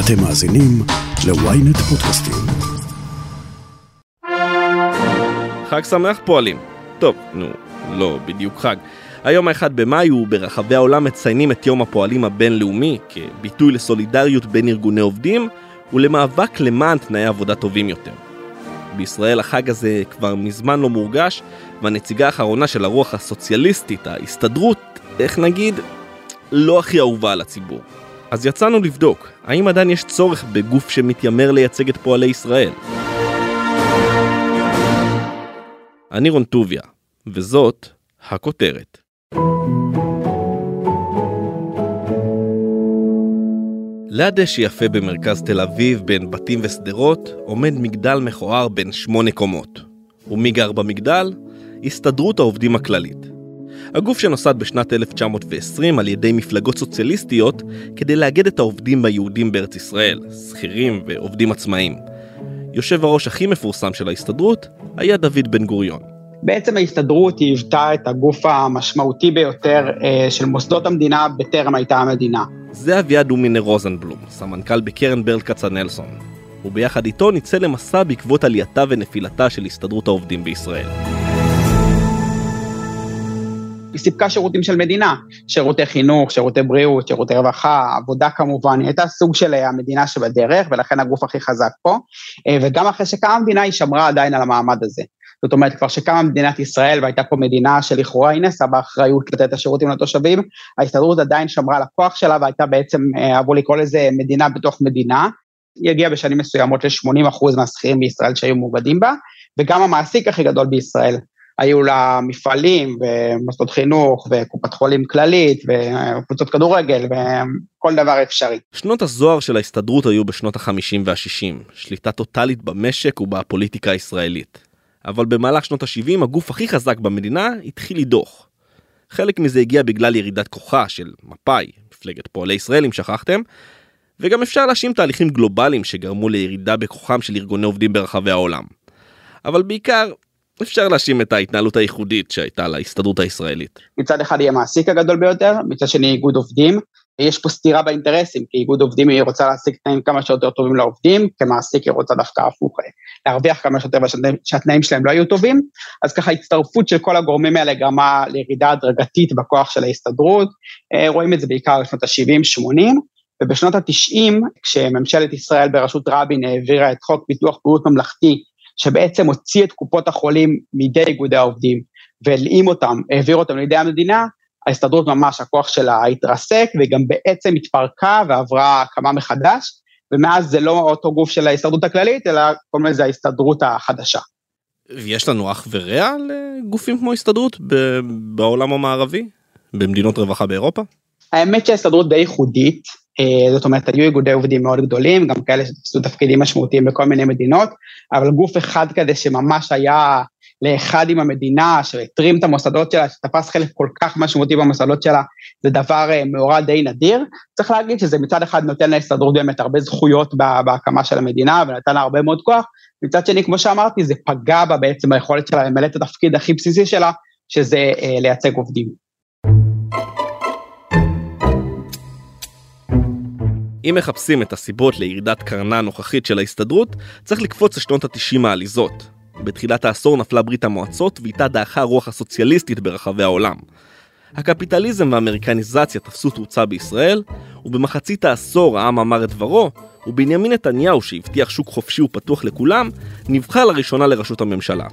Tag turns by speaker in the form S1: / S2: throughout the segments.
S1: אתם מאזינים ל-ynet פודקאסטים.
S2: חג שמח פועלים. טוב, נו, לא בדיוק חג. היום האחד במאי וברחבי העולם מציינים את יום הפועלים הבינלאומי כביטוי לסולידריות בין ארגוני עובדים ולמאבק למען תנאי עבודה טובים יותר. בישראל החג הזה כבר מזמן לא מורגש, והנציגה האחרונה של הרוח הסוציאליסטית, ההסתדרות, איך נגיד, לא הכי אהובה על הציבור. אז יצאנו לבדוק, האם עדיין יש צורך בגוף שמתיימר לייצג את פועלי ישראל? אני רון טוביה, וזאת הכותרת. ליד דשא יפה במרכז תל אביב, בין בתים ושדרות, עומד מגדל מכוער בין שמונה קומות. ומי גר במגדל? הסתדרות העובדים הכללית. הגוף שנוסד בשנת 1920 על ידי מפלגות סוציאליסטיות כדי לאגד את העובדים היהודים בארץ ישראל, שכירים ועובדים עצמאיים. יושב הראש הכי מפורסם של ההסתדרות היה דוד בן גוריון.
S3: בעצם ההסתדרות היוותה את הגוף המשמעותי ביותר אה, של מוסדות המדינה בטרם הייתה המדינה.
S2: זה אביעד דומינר רוזנבלום, סמנכ"ל בקרן ברל כצנלסון. וביחד איתו ניצא למסע בעקבות עלייתה ונפילתה של הסתדרות העובדים בישראל.
S3: סיפקה שירותים של מדינה, שירותי חינוך, שירותי בריאות, שירותי רווחה, עבודה כמובן, היא הייתה סוג של אה, המדינה שבדרך, ולכן הגוף הכי חזק פה, אה, וגם אחרי שקמה המדינה היא שמרה עדיין על המעמד הזה. זאת אומרת, כבר שקמה מדינת ישראל והייתה פה מדינה שלכאורה היא נסה באחריות לתת את השירותים לתושבים, ההסתדרות עדיין שמרה על הכוח שלה והייתה בעצם, אה, אהבו לקרוא לזה מדינה בתוך מדינה. היא הגיעה בשנים מסוימות ל-80% מהשכירים בישראל שהיו מאוגדים בה, וגם המעסיק הכי גדול בישראל. היו לה מפעלים ומוסדות חינוך וקופת חולים כללית וקבוצות כדורגל וכל דבר אפשרי.
S2: שנות הזוהר של ההסתדרות היו בשנות ה-50 וה-60, שליטה טוטאלית במשק ובפוליטיקה הישראלית. אבל במהלך שנות ה-70 הגוף הכי חזק במדינה התחיל לדוח. חלק מזה הגיע בגלל ירידת כוחה של מפא"י, מפלגת פועלי ישראל אם שכחתם, וגם אפשר להאשים תהליכים גלובליים שגרמו לירידה בכוחם של ארגוני עובדים ברחבי העולם. אבל בעיקר אפשר להאשים את ההתנהלות הייחודית שהייתה להסתדרות הישראלית.
S3: מצד אחד היא המעסיק הגדול ביותר, מצד שני איגוד עובדים. יש פה סתירה באינטרסים, כי איגוד עובדים היא רוצה להשיג תנאים כמה שיותר טובים לעובדים, כמעסיק היא רוצה דווקא הפוך, להרוויח כמה שיותר ושהתנאים שלהם לא היו טובים, אז ככה הצטרפות של כל הגורמים האלה גרמה לירידה הדרגתית בכוח של ההסתדרות, אה, רואים את זה בעיקר בשנות ה-70-80, ובשנות ה-90, כשממשלת ישראל בראשות רבין העבירה את חוק ביטוח בריאות ממלכתי שבעצם הוציא את קופות החולים מידי איגודי העובדים והלאים אותם, העביר אותם לידי המדינה, ההסתדרות ממש, הכוח שלה התרסק וגם בעצם התפרקה ועברה הקמה מחדש, ומאז זה לא אותו גוף של ההסתדרות הכללית, אלא קוראים לזה ההסתדרות החדשה.
S2: יש לנו אח ורע לגופים כמו הסתדרות בעולם המערבי? במדינות רווחה באירופה?
S3: האמת שההסתדרות די ייחודית, זאת אומרת, היו איגודי עובדים מאוד גדולים, גם כאלה שעשו תפקידים משמעותיים בכל מיני מדינות, אבל גוף אחד כזה שממש היה לאחד עם המדינה, שהתרים את המוסדות שלה, שתפס חלק כל כך משמעותי במוסדות שלה, זה דבר אה, מאורע די נדיר. צריך להגיד שזה מצד אחד נותן להסתדרות באמת הרבה זכויות בהקמה של המדינה, ונתן לה הרבה מאוד כוח, מצד שני, כמו שאמרתי, זה פגע בה בעצם ביכולת שלה למלא את התפקיד הכי בסיסי שלה, שזה אה, לייצג עובדים.
S2: אם מחפשים את הסיבות לירידת קרנה הנוכחית של ההסתדרות, צריך לקפוץ לשנות ה-90 העליזות. בתחילת העשור נפלה ברית המועצות ואיתה דעכה הרוח הסוציאליסטית ברחבי העולם. הקפיטליזם והאמריקניזציה תפסו תאוצה בישראל, ובמחצית העשור העם אמר את דברו, ובנימין נתניהו שהבטיח שוק חופשי ופתוח לכולם, נבחר לראשונה לראשות הממשלה.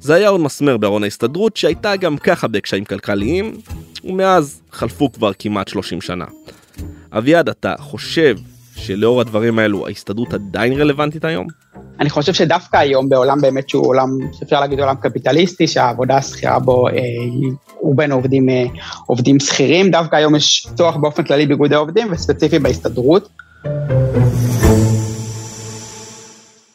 S2: זה היה עוד מסמר בארון ההסתדרות שהייתה גם ככה בקשיים כלכליים, ומאז חלפו כבר כמעט 30 שנה. אביעד, אתה חושב שלאור הדברים האלו ההסתדרות עדיין רלוונטית היום?
S3: אני חושב שדווקא היום בעולם באמת שהוא עולם, אפשר להגיד עולם קפיטליסטי, שהעבודה השכירה בו, אה, בין עובדים, אה, עובדים שכירים, דווקא היום יש צורך באופן כללי באיגודי עובדים וספציפי בהסתדרות.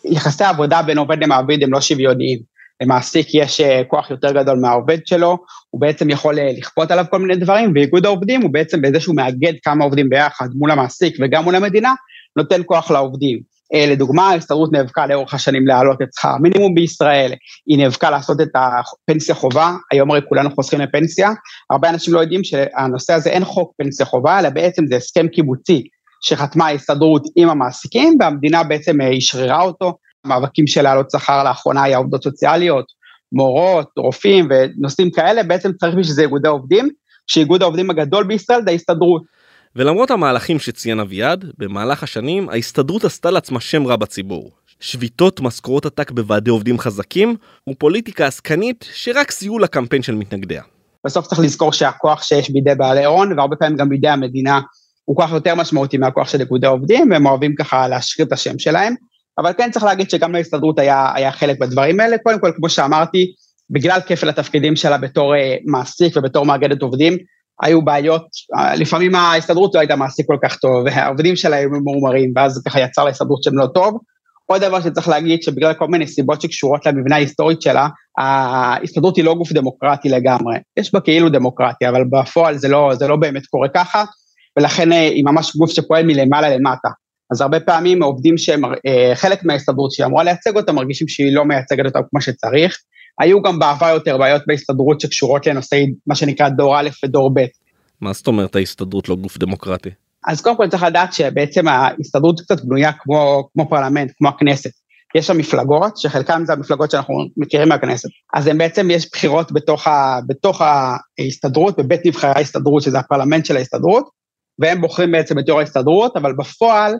S3: יחסי העבודה בין עובד למעביד הם לא שוויוניים. למעסיק יש אה, כוח יותר גדול מהעובד שלו, הוא בעצם יכול אה, לכפות עליו כל מיני דברים, ואיגוד העובדים הוא בעצם בזה שהוא מאגד כמה עובדים ביחד מול המעסיק וגם מול המדינה, נותן כוח לעובדים. אה, לדוגמה, ההסתדרות נאבקה לאורך השנים להעלות את שכר המינימום בישראל, היא נאבקה לעשות את הפנסיה חובה, היום הרי כולנו חוסכים לפנסיה, הרבה אנשים לא יודעים שהנושא הזה אין חוק פנסיה חובה, אלא בעצם זה הסכם קיבוצי שחתמה ההסתדרות עם המעסיקים, והמדינה בעצם אשררה אותו. המאבקים של להעלות שכר לאחרונה היה עובדות סוציאליות, מורות, רופאים ונושאים כאלה, בעצם צריך בשביל זה איגודי עובדים, שאיגוד העובדים הגדול בישראל זה ההסתדרות.
S2: ולמרות המהלכים שציין אביעד, במהלך השנים ההסתדרות עשתה לעצמה שם רע בציבור. שביתות, משכורות עתק בוועדי עובדים חזקים, ופוליטיקה עסקנית שרק סייעו לקמפיין של מתנגדיה.
S3: בסוף צריך לזכור שהכוח שיש בידי בעלי הון, והרבה פעמים גם בידי המדינה, הוא כוח יותר משמעותי מהכוח של איגודי עובדים, והם אוהבים ככה להשאיר את השם שלהם. אבל כן צריך להגיד שגם להסתדרות היה, היה חלק בדברים האלה. קודם כל, כמו שאמרתי, בגלל כפל התפקידים שלה בתור uh, מעסיק ובתור מאגדת עובדים, היו בעיות, uh, לפעמים ההסתדרות לא הייתה מעסיק כל כך טוב, והעובדים שלה היו ממורמרים, ואז ככה יצר להסתדרות שם לא טוב. עוד דבר שצריך להגיד, שבגלל כל מיני סיבות שקשורות למבנה ההיסטורית שלה, ההסתדרות היא לא גוף דמוקרטי לגמרי. יש בה כאילו דמוקרטיה, אבל בפועל זה לא, זה לא באמת קורה ככה, ולכן אה, היא ממש גוף שפועל מלמעלה למטה. אז הרבה פעמים העובדים שהם אה, חלק מההסתדרות שהיא אמורה לייצג אותם, מרגישים שהיא לא מייצגת אותם כמו שצריך. היו גם בעבר יותר בעיות בהסתדרות שקשורות לנושאי מה שנקרא דור א' ודור ב'.
S2: מה זאת אומרת ההסתדרות לא גוף דמוקרטי?
S3: אז קודם כל צריך לדעת שבעצם ההסתדרות קצת בנויה כמו, כמו פרלמנט, כמו הכנסת. יש שם מפלגות, שחלקן זה המפלגות שאנחנו מכירים מהכנסת. אז הם בעצם, יש בחירות בתוך, ה, בתוך ההסתדרות, בבית נבחרי ההסתדרות, שזה הפרלמנט של ההסתדרות, והם בוחרים בעצם את יו"ר ההסתדרות, אבל בפועל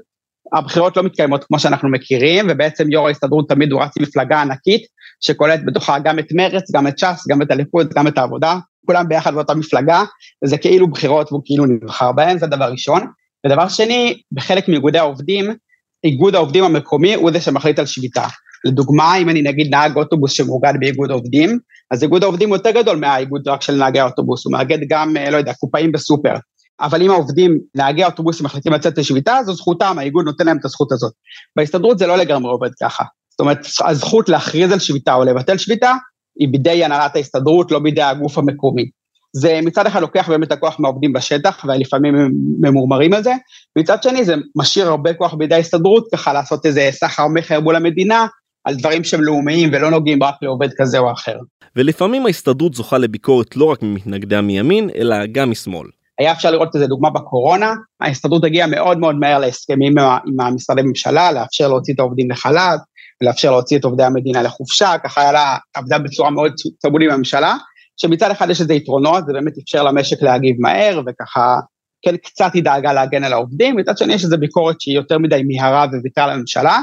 S3: הבחירות לא מתקיימות כמו שאנחנו מכירים, ובעצם יו"ר ההסתדרות תמיד הוא רץ מפלגה ענקית, שכוללת בתוכה גם את מרצ, גם את ש"ס, גם את הליכוד, גם את העבודה, כולם ביחד באותה מפלגה, וזה כאילו בחירות והוא כאילו נבחר בהן, זה דבר ראשון. ודבר שני, בחלק מאיגודי העובדים, איגוד העובדים המקומי הוא זה שמחליט על שביתה. לדוגמה, אם אני נגיד נהג אוטובוס שמאוגד באיגוד עובדים, אז איגוד העובדים הוא יותר גדול מהאיגוד רק של נהגי האוטובוס, הוא מאגד גם, אה, לא יודע, קופאים בסופר. אבל אם העובדים, נהגי האוטובוסים מחליטים לצאת לשביתה, זו זכותם, האיגוד נותן להם את הזכות הזאת. בהסתדרות זה לא לגמרי עובד ככה. זאת אומרת, הזכות להכריז על שביתה או לבטל שביתה, היא בידי הנהלת ההסתדרות, לא בידי הגוף המקומי. זה מצד אחד לוקח באמת הכוח מהעובדים בשטח, ולפעמים הם ממורמרים על זה, מצד שני זה משאיר הרבה כוח בידי ההסתדרות, ככה לעשות איזה סחר מכר מול המדינה, על דברים שהם לאומיים ולא נוגעים רק לעובד כזה או אחר.
S2: ולפעמים ההסתדרות זוכה לביקורת לא רק ממתנגדיה מימין, אלא גם משמאל.
S3: היה אפשר לראות איזה דוגמה בקורונה, ההסתדרות הגיעה מאוד מאוד מהר להסכמים עם המשרדי ממשלה, לאפשר להוציא את העובדים לחל"ת, לאפשר להוציא את עובדי המדינה לחופשה, ככה היה לה עבדה בצורה מאוד צמוד עם הממשלה, שמצד אחד יש איזה יתרונות, זה באמת אפשר למשק להגיב מהר, וככה כן קצת היא דאגה להגן על העובדים, מצד שני יש איזו ביקורת שהיא יותר מדי מהרה וויתרה לממשלה,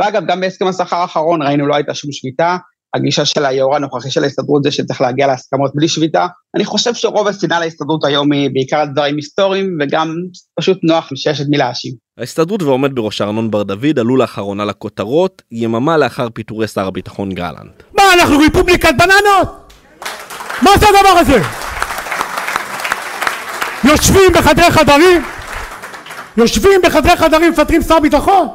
S3: ואגב, גם בהסכם השכר האחרון ראינו לא הייתה שום שביתה, הגישה של היו"ר הנוכחי של ההסתדרות זה שצריך להגיע להסכמות בלי שביתה. אני חושב שרוב השנאה להסתדרות היום היא בעיקר על דברים היסטוריים, וגם פשוט נוח שיש את מי להאשים.
S2: ההסתדרות והעומד בראש ארנון בר דוד עלו לאחרונה לכותרות, יממה לאחר פיטורי שר הביטחון גלנט.
S4: מה, אנחנו רפובליקת בננות? מה זה הדבר הזה? יושבים בחדרי חדרים? יושבים בחדרי חדרים מפטרים שר ביטחון?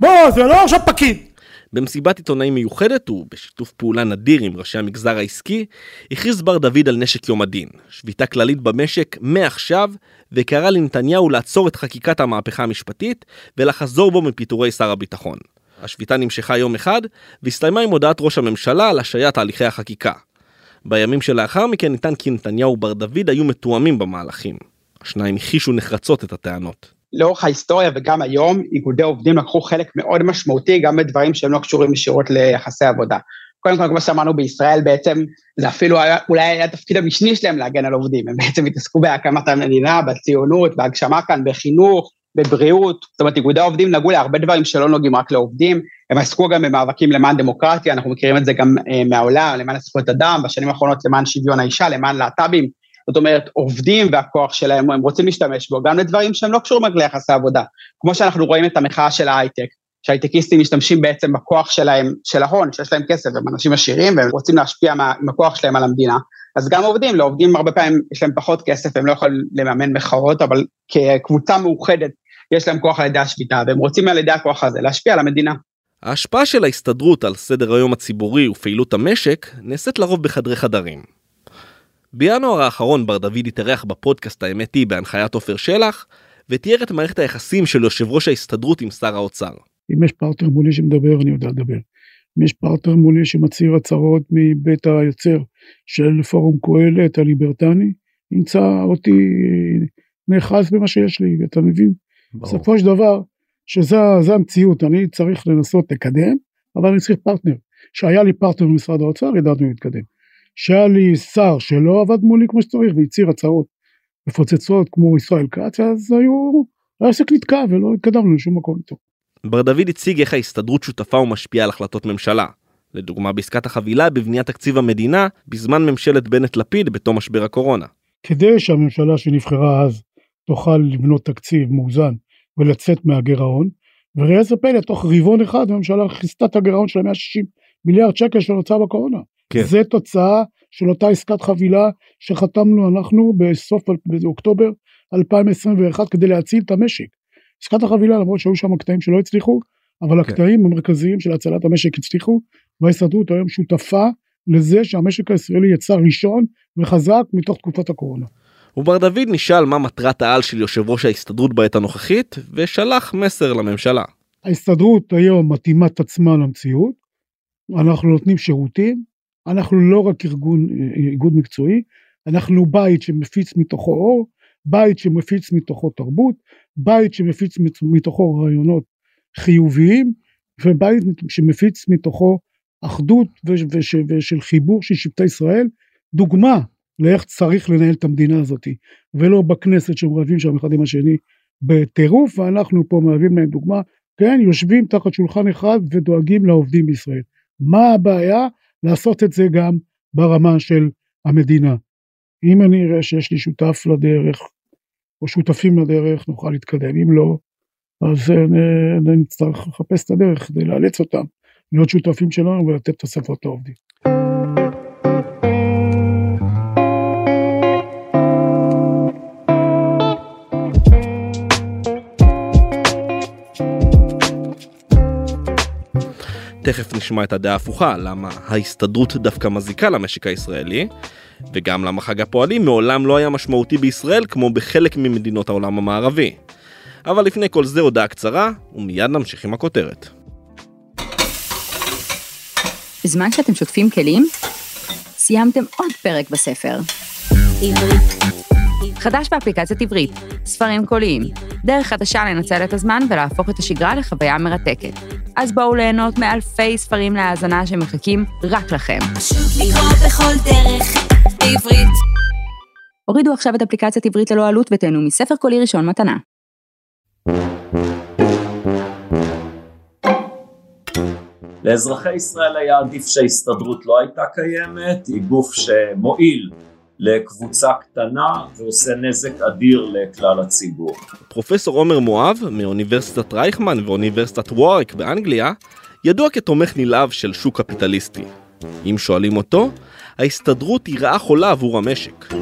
S4: בוא, זה לא עכשיו פקיד.
S2: במסיבת עיתונאים מיוחדת ובשיתוף פעולה נדיר עם ראשי המגזר העסקי, הכריז בר דוד על נשק יום הדין, שביתה כללית במשק מעכשיו, וקרא לנתניהו לעצור את חקיקת המהפכה המשפטית ולחזור בו מפיטורי שר הביטחון. השביתה נמשכה יום אחד, והסתיימה עם הודעת ראש הממשלה על השעיית תהליכי החקיקה. בימים שלאחר מכן ניתן כי נתניהו ובר דוד היו מתואמים במהלכים. השניים הכחישו נחרצות את הטענות.
S3: לאורך ההיסטוריה וגם היום, איגודי עובדים לקחו חלק מאוד משמעותי גם בדברים שהם לא קשורים ישירות ליחסי עבודה. קודם כל, כמו שאמרנו בישראל, בעצם זה אפילו היה, אולי היה התפקיד המשני שלהם להגן על עובדים, הם בעצם התעסקו בהקמת המדינה, בציונות, בהגשמה כאן, בחינוך, בבריאות, זאת אומרת, איגודי העובדים נגעו להרבה דברים שלא נוגעים רק לעובדים, הם עסקו גם במאבקים למען דמוקרטיה, אנחנו מכירים את זה גם אה, מהעולם, למען זכויות אדם, בשנים האחרונות למען שוויון האישה, למען להט"בים, זאת אומרת, עובדים והכוח שלהם, הם רוצים להשתמש בו גם לדברים שהם לא קשורים רק ליחסי עבודה. כמו שאנחנו רואים את המחאה של ההייטק, שהייטקיסטים משתמשים בעצם בכוח שלהם, של ההון, שיש להם כסף, הם אנשים עשירים והם רוצים להשפיע מה, עם הכוח שלהם על המדינה. אז גם עובדים, לעובדים הרבה פעמים יש להם פחות כסף, הם לא יכולים לממן מחאות, אבל כקבוצה מאוחדת יש להם כוח על ידי השביתה, והם רוצים על ידי הכוח הזה להשפיע על המדינה.
S2: ההשפעה של ההסתדרות על סדר היום הציבורי ופעילות המשק נעשית לרוב בחדרי חדרים. בינואר האחרון בר דוד התארח בפודקאסט האמת היא בהנחיית עופר שלח, ותיאר את מערכת היחסים של יושב ראש ההסתדרות עם שר האוצר.
S5: אם יש פרטנר מולי שמדבר, אני יודע לדבר. אם יש פרטנר מולי שמצהיר הצהרות מבית היוצר של פורום קהלת הליברטריאני, ימצא אותי נאחז במה שיש לי, אתה מבין? בסופו של דבר, שזה המציאות, אני צריך לנסות לקדם, אבל אני צריך פרטנר. שהיה לי פרטנר במשרד האוצר, ידענו להתקדם. שהיה לי שר שלא עבד מולי כמו שצריך והצהיר הצהרות מפוצצות כמו ישראל כץ, אז היו, העסק נתקע ולא התקדמנו לשום מקום איתו.
S2: בר דוד הציג איך ההסתדרות שותפה ומשפיעה על החלטות ממשלה. לדוגמה בעסקת החבילה בבניית תקציב המדינה בזמן ממשלת בנט-לפיד בתום משבר הקורונה.
S5: כדי שהממשלה שנבחרה אז תוכל לבנות תקציב מאוזן ולצאת מהגירעון, וראה זה פלא, תוך רבעון אחד הממשלה כיסתה את הגירעון של 160 מיליארד שקל שנוצר בקורונה. כן. זה תוצאה של אותה עסקת חבילה שחתמנו אנחנו בסוף אוקטובר 2021 כדי להציל את המשק. עסקת החבילה למרות שהיו שם קטעים שלא הצליחו, אבל כן. הקטעים המרכזיים של הצלת המשק הצליחו, וההסתדרות היום שותפה לזה שהמשק הישראלי יצא ראשון וחזק מתוך תקופת הקורונה.
S2: ובר דוד נשאל מה מטרת העל של יושב ראש ההסתדרות בעת הנוכחית, ושלח מסר לממשלה.
S5: ההסתדרות היום מתאימה את עצמה למציאות, אנחנו נותנים שירותים, אנחנו לא רק ארגון, איגוד מקצועי, אנחנו בית שמפיץ מתוכו אור, בית שמפיץ מתוכו תרבות, בית שמפיץ מתוכו רעיונות חיוביים, ובית שמפיץ מתוכו אחדות ושל חיבור של שבטי ישראל, דוגמה לאיך צריך לנהל את המדינה הזאת, ולא בכנסת שהם רבים שם אחד עם השני בטירוף, ואנחנו פה מהווים להם דוגמה, כן, יושבים תחת שולחן אחד ודואגים לעובדים בישראל. מה הבעיה? לעשות את זה גם ברמה של המדינה. אם אני אראה שיש לי שותף לדרך, או שותפים לדרך, נוכל להתקדם, אם לא, אז אה, נצטרך לחפש את הדרך כדי לאלץ אותם להיות שותפים שלנו ולתת תוספות לעובדים.
S2: תכף נשמע את הדעה ההפוכה, למה ההסתדרות דווקא מזיקה למשק הישראלי, וגם למה חג הפועלים מעולם לא היה משמעותי בישראל כמו בחלק ממדינות העולם המערבי. אבל לפני כל זה הודעה קצרה, ומיד נמשיך עם הכותרת.
S6: בזמן שאתם שוטפים כלים, סיימתם עוד פרק בספר. עברית. חדש באפליקציית עברית, ספרים קוליים, דרך חדשה לנצל את הזמן ולהפוך את השגרה לחוויה מרתקת. אז בואו ליהנות מאלפי ספרים להאזנה שמחכים רק לכם. פשוט לקרוא בכל דרך, בעברית. הורידו עכשיו את אפליקציית עברית ללא עלות ותהנו מספר קולי ראשון מתנה.
S7: לאזרחי ישראל היה עדיף שההסתדרות לא הייתה קיימת, היא גוף שמועיל לקבוצה קטנה ועושה נזק אדיר לכלל הציבור.
S2: פרופסור עומר מואב מאוניברסיטת רייכמן ואוניברסיטת ווארק באנגליה ידוע כתומך נלהב של שוק קפיטליסטי. אם שואלים אותו, ההסתדרות היא רעה חולה עבור המשק.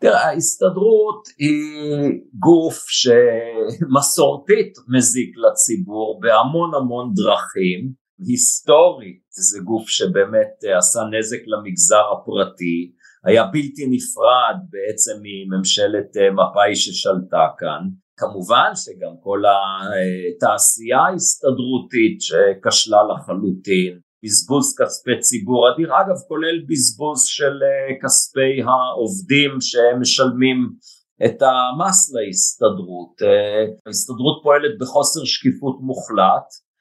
S7: תראה, ההסתדרות היא גוף שמסורתית מזיק לציבור בהמון המון דרכים. היסטורית זה גוף שבאמת אה, עשה נזק למגזר הפרטי, היה בלתי נפרד בעצם מממשלת אה, מפא"י ששלטה כאן. כמובן שגם כל התעשייה ההסתדרותית שכשלה לחלוטין, בזבוז כספי ציבור אדיר, אגב כולל בזבוז של אה, כספי העובדים שמשלמים את המס להסתדרות. ההסתדרות פועלת בחוסר שקיפות מוחלט, אה,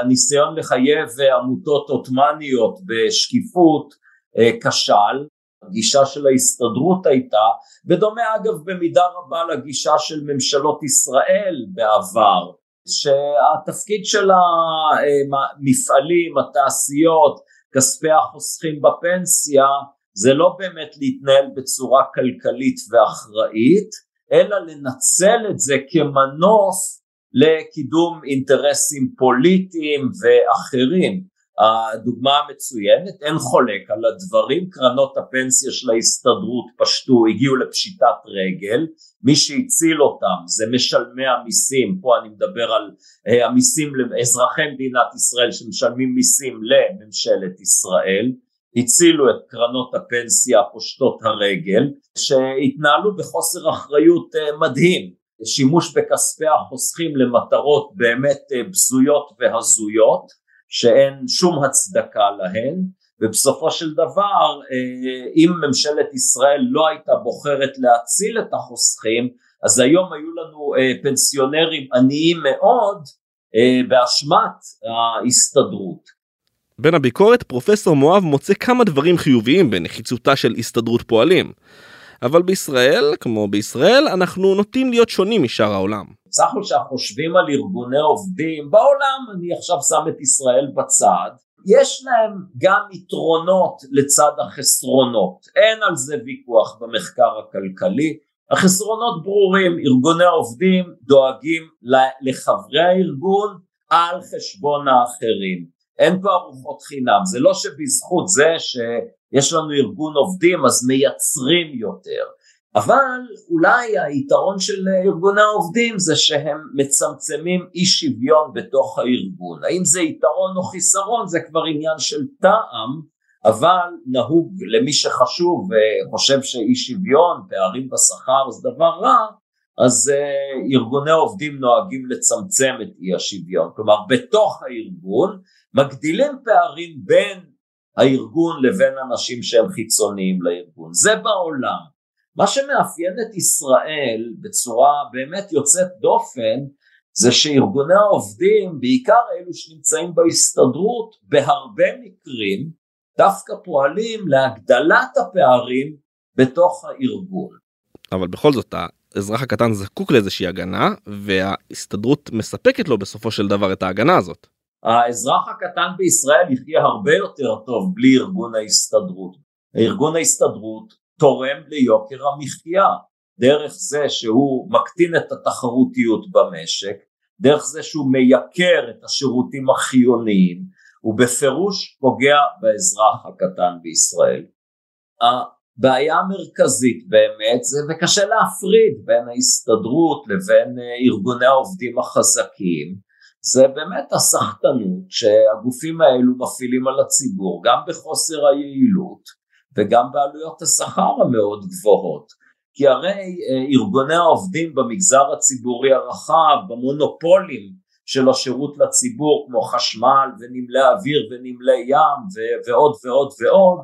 S7: הניסיון לחייב עמותות עות'מאניות בשקיפות אה, כשל, הגישה של ההסתדרות הייתה, בדומה אגב במידה רבה לגישה של ממשלות ישראל בעבר, שהתפקיד של המפעלים, התעשיות, כספי החוסכים בפנסיה, זה לא באמת להתנהל בצורה כלכלית ואחראית, אלא לנצל את זה כמנוף לקידום אינטרסים פוליטיים ואחרים. הדוגמה המצוינת, אין חולק על הדברים, קרנות הפנסיה של ההסתדרות פשטו, הגיעו לפשיטת רגל, מי שהציל אותם זה משלמי המיסים, פה אני מדבר על uh, המיסים לאזרחי מדינת ישראל שמשלמים מיסים לממשלת ישראל, הצילו את קרנות הפנסיה פושטות הרגל, שהתנהלו בחוסר אחריות uh, מדהים, שימוש בכספי החוסכים למטרות באמת אה, בזויות והזויות שאין שום הצדקה להן ובסופו של דבר אה, אם ממשלת ישראל לא הייתה בוחרת להציל את החוסכים אז היום היו לנו אה, פנסיונרים עניים מאוד באשמת ההסתדרות.
S2: בין הביקורת פרופסור מואב מוצא כמה דברים חיוביים בנחיצותה של הסתדרות פועלים. אבל בישראל, כמו בישראל, אנחנו נוטים להיות שונים משאר העולם.
S7: סך הכל כשאנחנו חושבים על ארגוני עובדים בעולם, אני עכשיו שם את ישראל בצד, יש להם גם יתרונות לצד החסרונות, אין על זה ויכוח במחקר הכלכלי, החסרונות ברורים, ארגוני העובדים דואגים לחברי הארגון על חשבון האחרים, אין פה ארוחות חינם, זה לא שבזכות זה שיש לנו ארגון עובדים אז מייצרים יותר, אבל אולי היתרון של ארגוני העובדים זה שהם מצמצמים אי שוויון בתוך הארגון. האם זה יתרון או חיסרון זה כבר עניין של טעם, אבל נהוג למי שחשוב וחושב שאי שוויון, פערים בשכר זה דבר רע, אז uh, ארגוני עובדים נוהגים לצמצם את אי השוויון. כלומר בתוך הארגון מגדילים פערים בין הארגון לבין אנשים שהם חיצוניים לארגון. זה בעולם. מה שמאפיין את ישראל בצורה באמת יוצאת דופן זה שארגוני העובדים, בעיקר אלו שנמצאים בהסתדרות, בהרבה מקרים דווקא פועלים להגדלת הפערים בתוך הארגון.
S2: אבל בכל זאת האזרח הקטן זקוק לאיזושהי הגנה וההסתדרות מספקת לו בסופו של דבר את ההגנה הזאת.
S7: האזרח הקטן בישראל יחיה הרבה יותר טוב בלי ארגון ההסתדרות. ארגון ההסתדרות תורם ליוקר המחיה דרך זה שהוא מקטין את התחרותיות במשק, דרך זה שהוא מייקר את השירותים החיוניים, הוא בפירוש פוגע באזרח הקטן בישראל. הבעיה המרכזית באמת זה, וקשה להפריד בין ההסתדרות לבין אה, ארגוני העובדים החזקים, זה באמת הסחטנות שהגופים האלו מפעילים על הציבור, גם בחוסר היעילות וגם בעלויות השכר המאוד גבוהות. כי הרי אה, ארגוני העובדים במגזר הציבורי הרחב, במונופולים של השירות לציבור כמו חשמל ונמלי אוויר ונמלי ים ו- ועוד ועוד ועוד,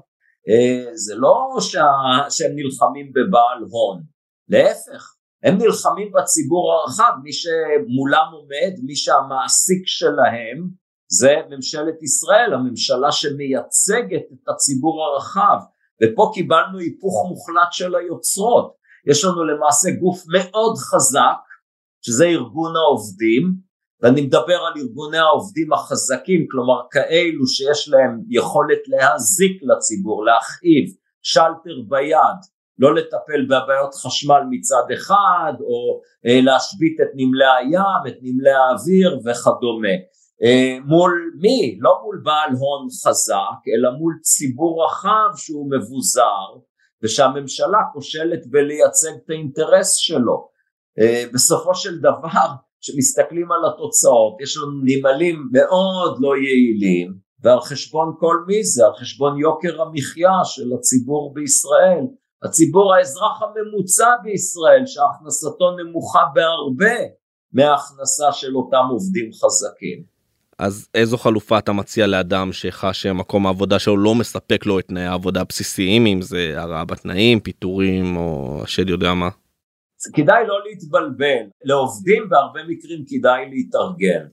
S7: אה, זה לא שה- שהם נלחמים בבעל הון, להפך, הם נלחמים בציבור הרחב, מי שמולם עומד, מי שהמעסיק שלהם זה ממשלת ישראל, הממשלה שמייצגת את הציבור הרחב, ופה קיבלנו היפוך מוחלט של היוצרות, יש לנו למעשה גוף מאוד חזק, שזה ארגון העובדים, ואני מדבר על ארגוני העובדים החזקים, כלומר כאלו שיש להם יכולת להזיק לציבור, להכאיב, שלטר ביד, לא לטפל בבעיות חשמל מצד אחד, או אה, להשבית את נמלי הים, את נמלי האוויר וכדומה. אה, מול מי? לא מול בעל הון חזק, אלא מול ציבור רחב שהוא מבוזר, ושהממשלה כושלת בלייצג את האינטרס שלו. אה, בסופו של דבר, כשמסתכלים על התוצאות, יש לנו נמלים מאוד לא יעילים, ועל חשבון כל מי זה? על חשבון יוקר המחיה של הציבור בישראל. הציבור האזרח הממוצע בישראל שהכנסתו נמוכה בהרבה מההכנסה של אותם עובדים חזקים.
S2: אז איזו חלופה אתה מציע לאדם שחש שמקום העבודה שלו לא מספק לו את תנאי העבודה הבסיסיים אם זה הרעה בתנאים פיטורים או השד יודע מה.
S7: כדאי לא להתבלבל לעובדים בהרבה מקרים כדאי להתארגן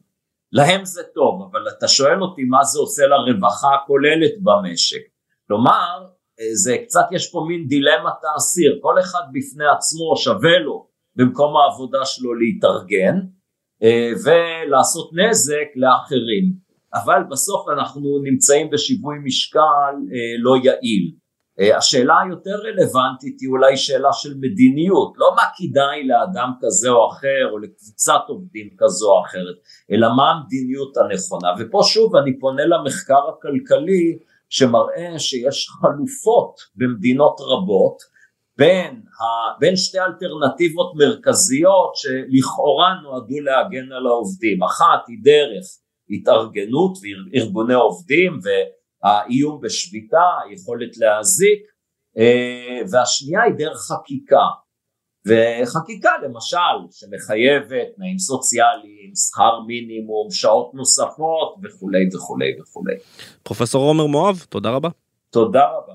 S7: להם זה טוב אבל אתה שואל אותי מה זה עושה לרווחה הכוללת במשק כלומר זה קצת יש פה מין דילמת האסיר כל אחד בפני עצמו שווה לו במקום העבודה שלו להתארגן אה, ולעשות נזק לאחרים. אבל בסוף אנחנו נמצאים בשיווי משקל אה, לא יעיל. אה, השאלה היותר רלוונטית היא אולי שאלה של מדיניות. לא מה כדאי לאדם כזה או אחר או לקבוצת עובדים כזו או אחרת אלא מה המדיניות הנכונה. ופה שוב אני פונה למחקר הכלכלי שמראה שיש חלופות במדינות רבות בין, ה, בין שתי אלטרנטיבות מרכזיות שלכאורה נועדו להגן על העובדים, אחת היא דרך התארגנות וארגוני עובדים והאיום בשביתה, היכולת להזיק, אה, והשנייה היא דרך חקיקה, וחקיקה למשל שמחייבת תנאים סוציאליים, שכר מינימום, שעות נוספות וכולי וכולי וכולי.
S2: פרופסור עומר מואב, תודה רבה.
S7: תודה רבה.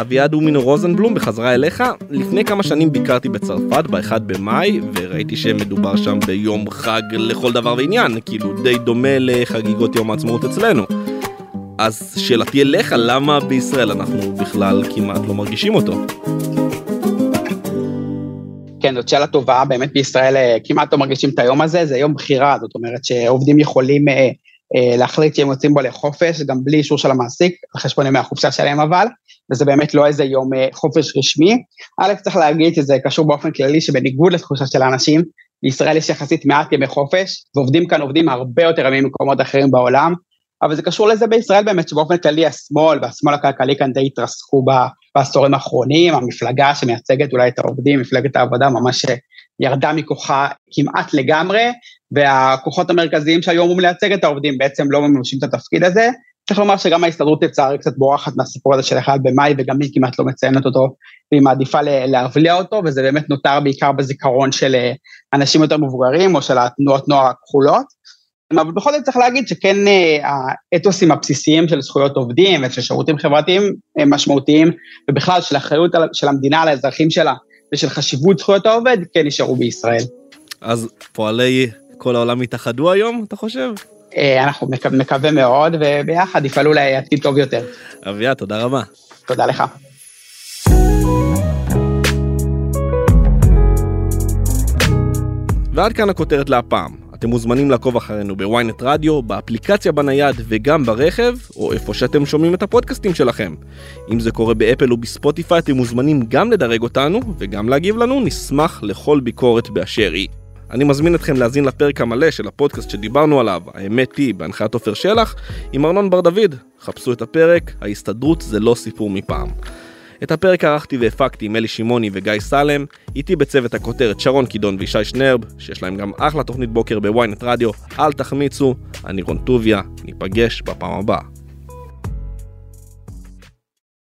S2: אביעד אומינו רוזנבלום, בחזרה אליך. לפני כמה שנים ביקרתי בצרפת ב-1 במאי, וראיתי שמדובר שם ביום חג לכל דבר ועניין, כאילו די דומה לחגיגות יום העצמאות אצלנו. אז שאלתי אליך, למה בישראל אנחנו בכלל כמעט לא מרגישים אותו?
S3: כן, זאת שאלה טובה, באמת בישראל אה, כמעט לא מרגישים את היום הזה, זה יום בחירה, זאת אומרת שעובדים יכולים אה, אה, להחליט שהם יוצאים בו לחופש, גם בלי אישור של המעסיק, על חשבון ימי החופשה שלהם אבל, וזה באמת לא איזה יום אה, חופש רשמי. א', צריך להגיד שזה קשור באופן כללי שבניגוד לתחושה של האנשים, בישראל יש יחסית מעט ימי חופש, ועובדים כאן עובדים הרבה יותר ימים ממקומות אחרים בעולם, אבל זה קשור לזה בישראל באמת, שבאופן כללי השמאל והשמאל הכלכלי כאן די התרסקו בעשורים האחרונים, המפלגה שמייצגת אולי את העובדים, מפלגת העבודה, ממש ירדה מכוחה כמעט לגמרי, והכוחות המרכזיים שהיו אמורים לייצג את העובדים בעצם לא מממשים את התפקיד הזה. צריך לומר שגם ההסתדרות לצערי קצת בורחת מהסיפור הזה של אחד במאי, וגם היא כמעט לא מציינת אותו, והיא מעדיפה להבליע אותו, וזה באמת נותר בעיקר בזיכרון של אה, אנשים יותר מבוגרים, או של התנועות נוער הכחולות. אבל בכל זאת צריך להגיד שכן אה, האתוסים הבסיסיים של זכויות עובדים ושל שירותים חברתיים הם משמעותיים, ובכלל של אחריות של המדינה על האזרחים שלה ושל חשיבות זכויות העובד, כן נשארו בישראל.
S2: אז פועלי כל העולם יתאחדו היום, אתה חושב?
S3: אה, אנחנו מקו, מקווה מאוד, וביחד יפעלו לעתיד טוב יותר.
S2: אביה, תודה רבה.
S3: תודה לך.
S2: ועד כאן הכותרת להפעם. אתם מוזמנים לעקוב אחרינו בוויינט רדיו, באפליקציה בנייד וגם ברכב, או איפה שאתם שומעים את הפודקאסטים שלכם. אם זה קורה באפל או בספוטיפיי, אתם מוזמנים גם לדרג אותנו וגם להגיב לנו, נשמח לכל ביקורת באשר היא. אני מזמין אתכם להאזין לפרק המלא של הפודקאסט שדיברנו עליו, האמת היא, בהנחיית עופר שלח, עם ארנון בר דוד. חפשו את הפרק, ההסתדרות זה לא סיפור מפעם. את הפרק ערכתי והפקתי עם אלי שמעוני וגיא סלם, איתי בצוות הכותרת שרון קידון וישי שנרב, שיש להם גם אחלה תוכנית בוקר בוויינט רדיו, אל תחמיצו, אני רון טוביה, ניפגש בפעם הבאה.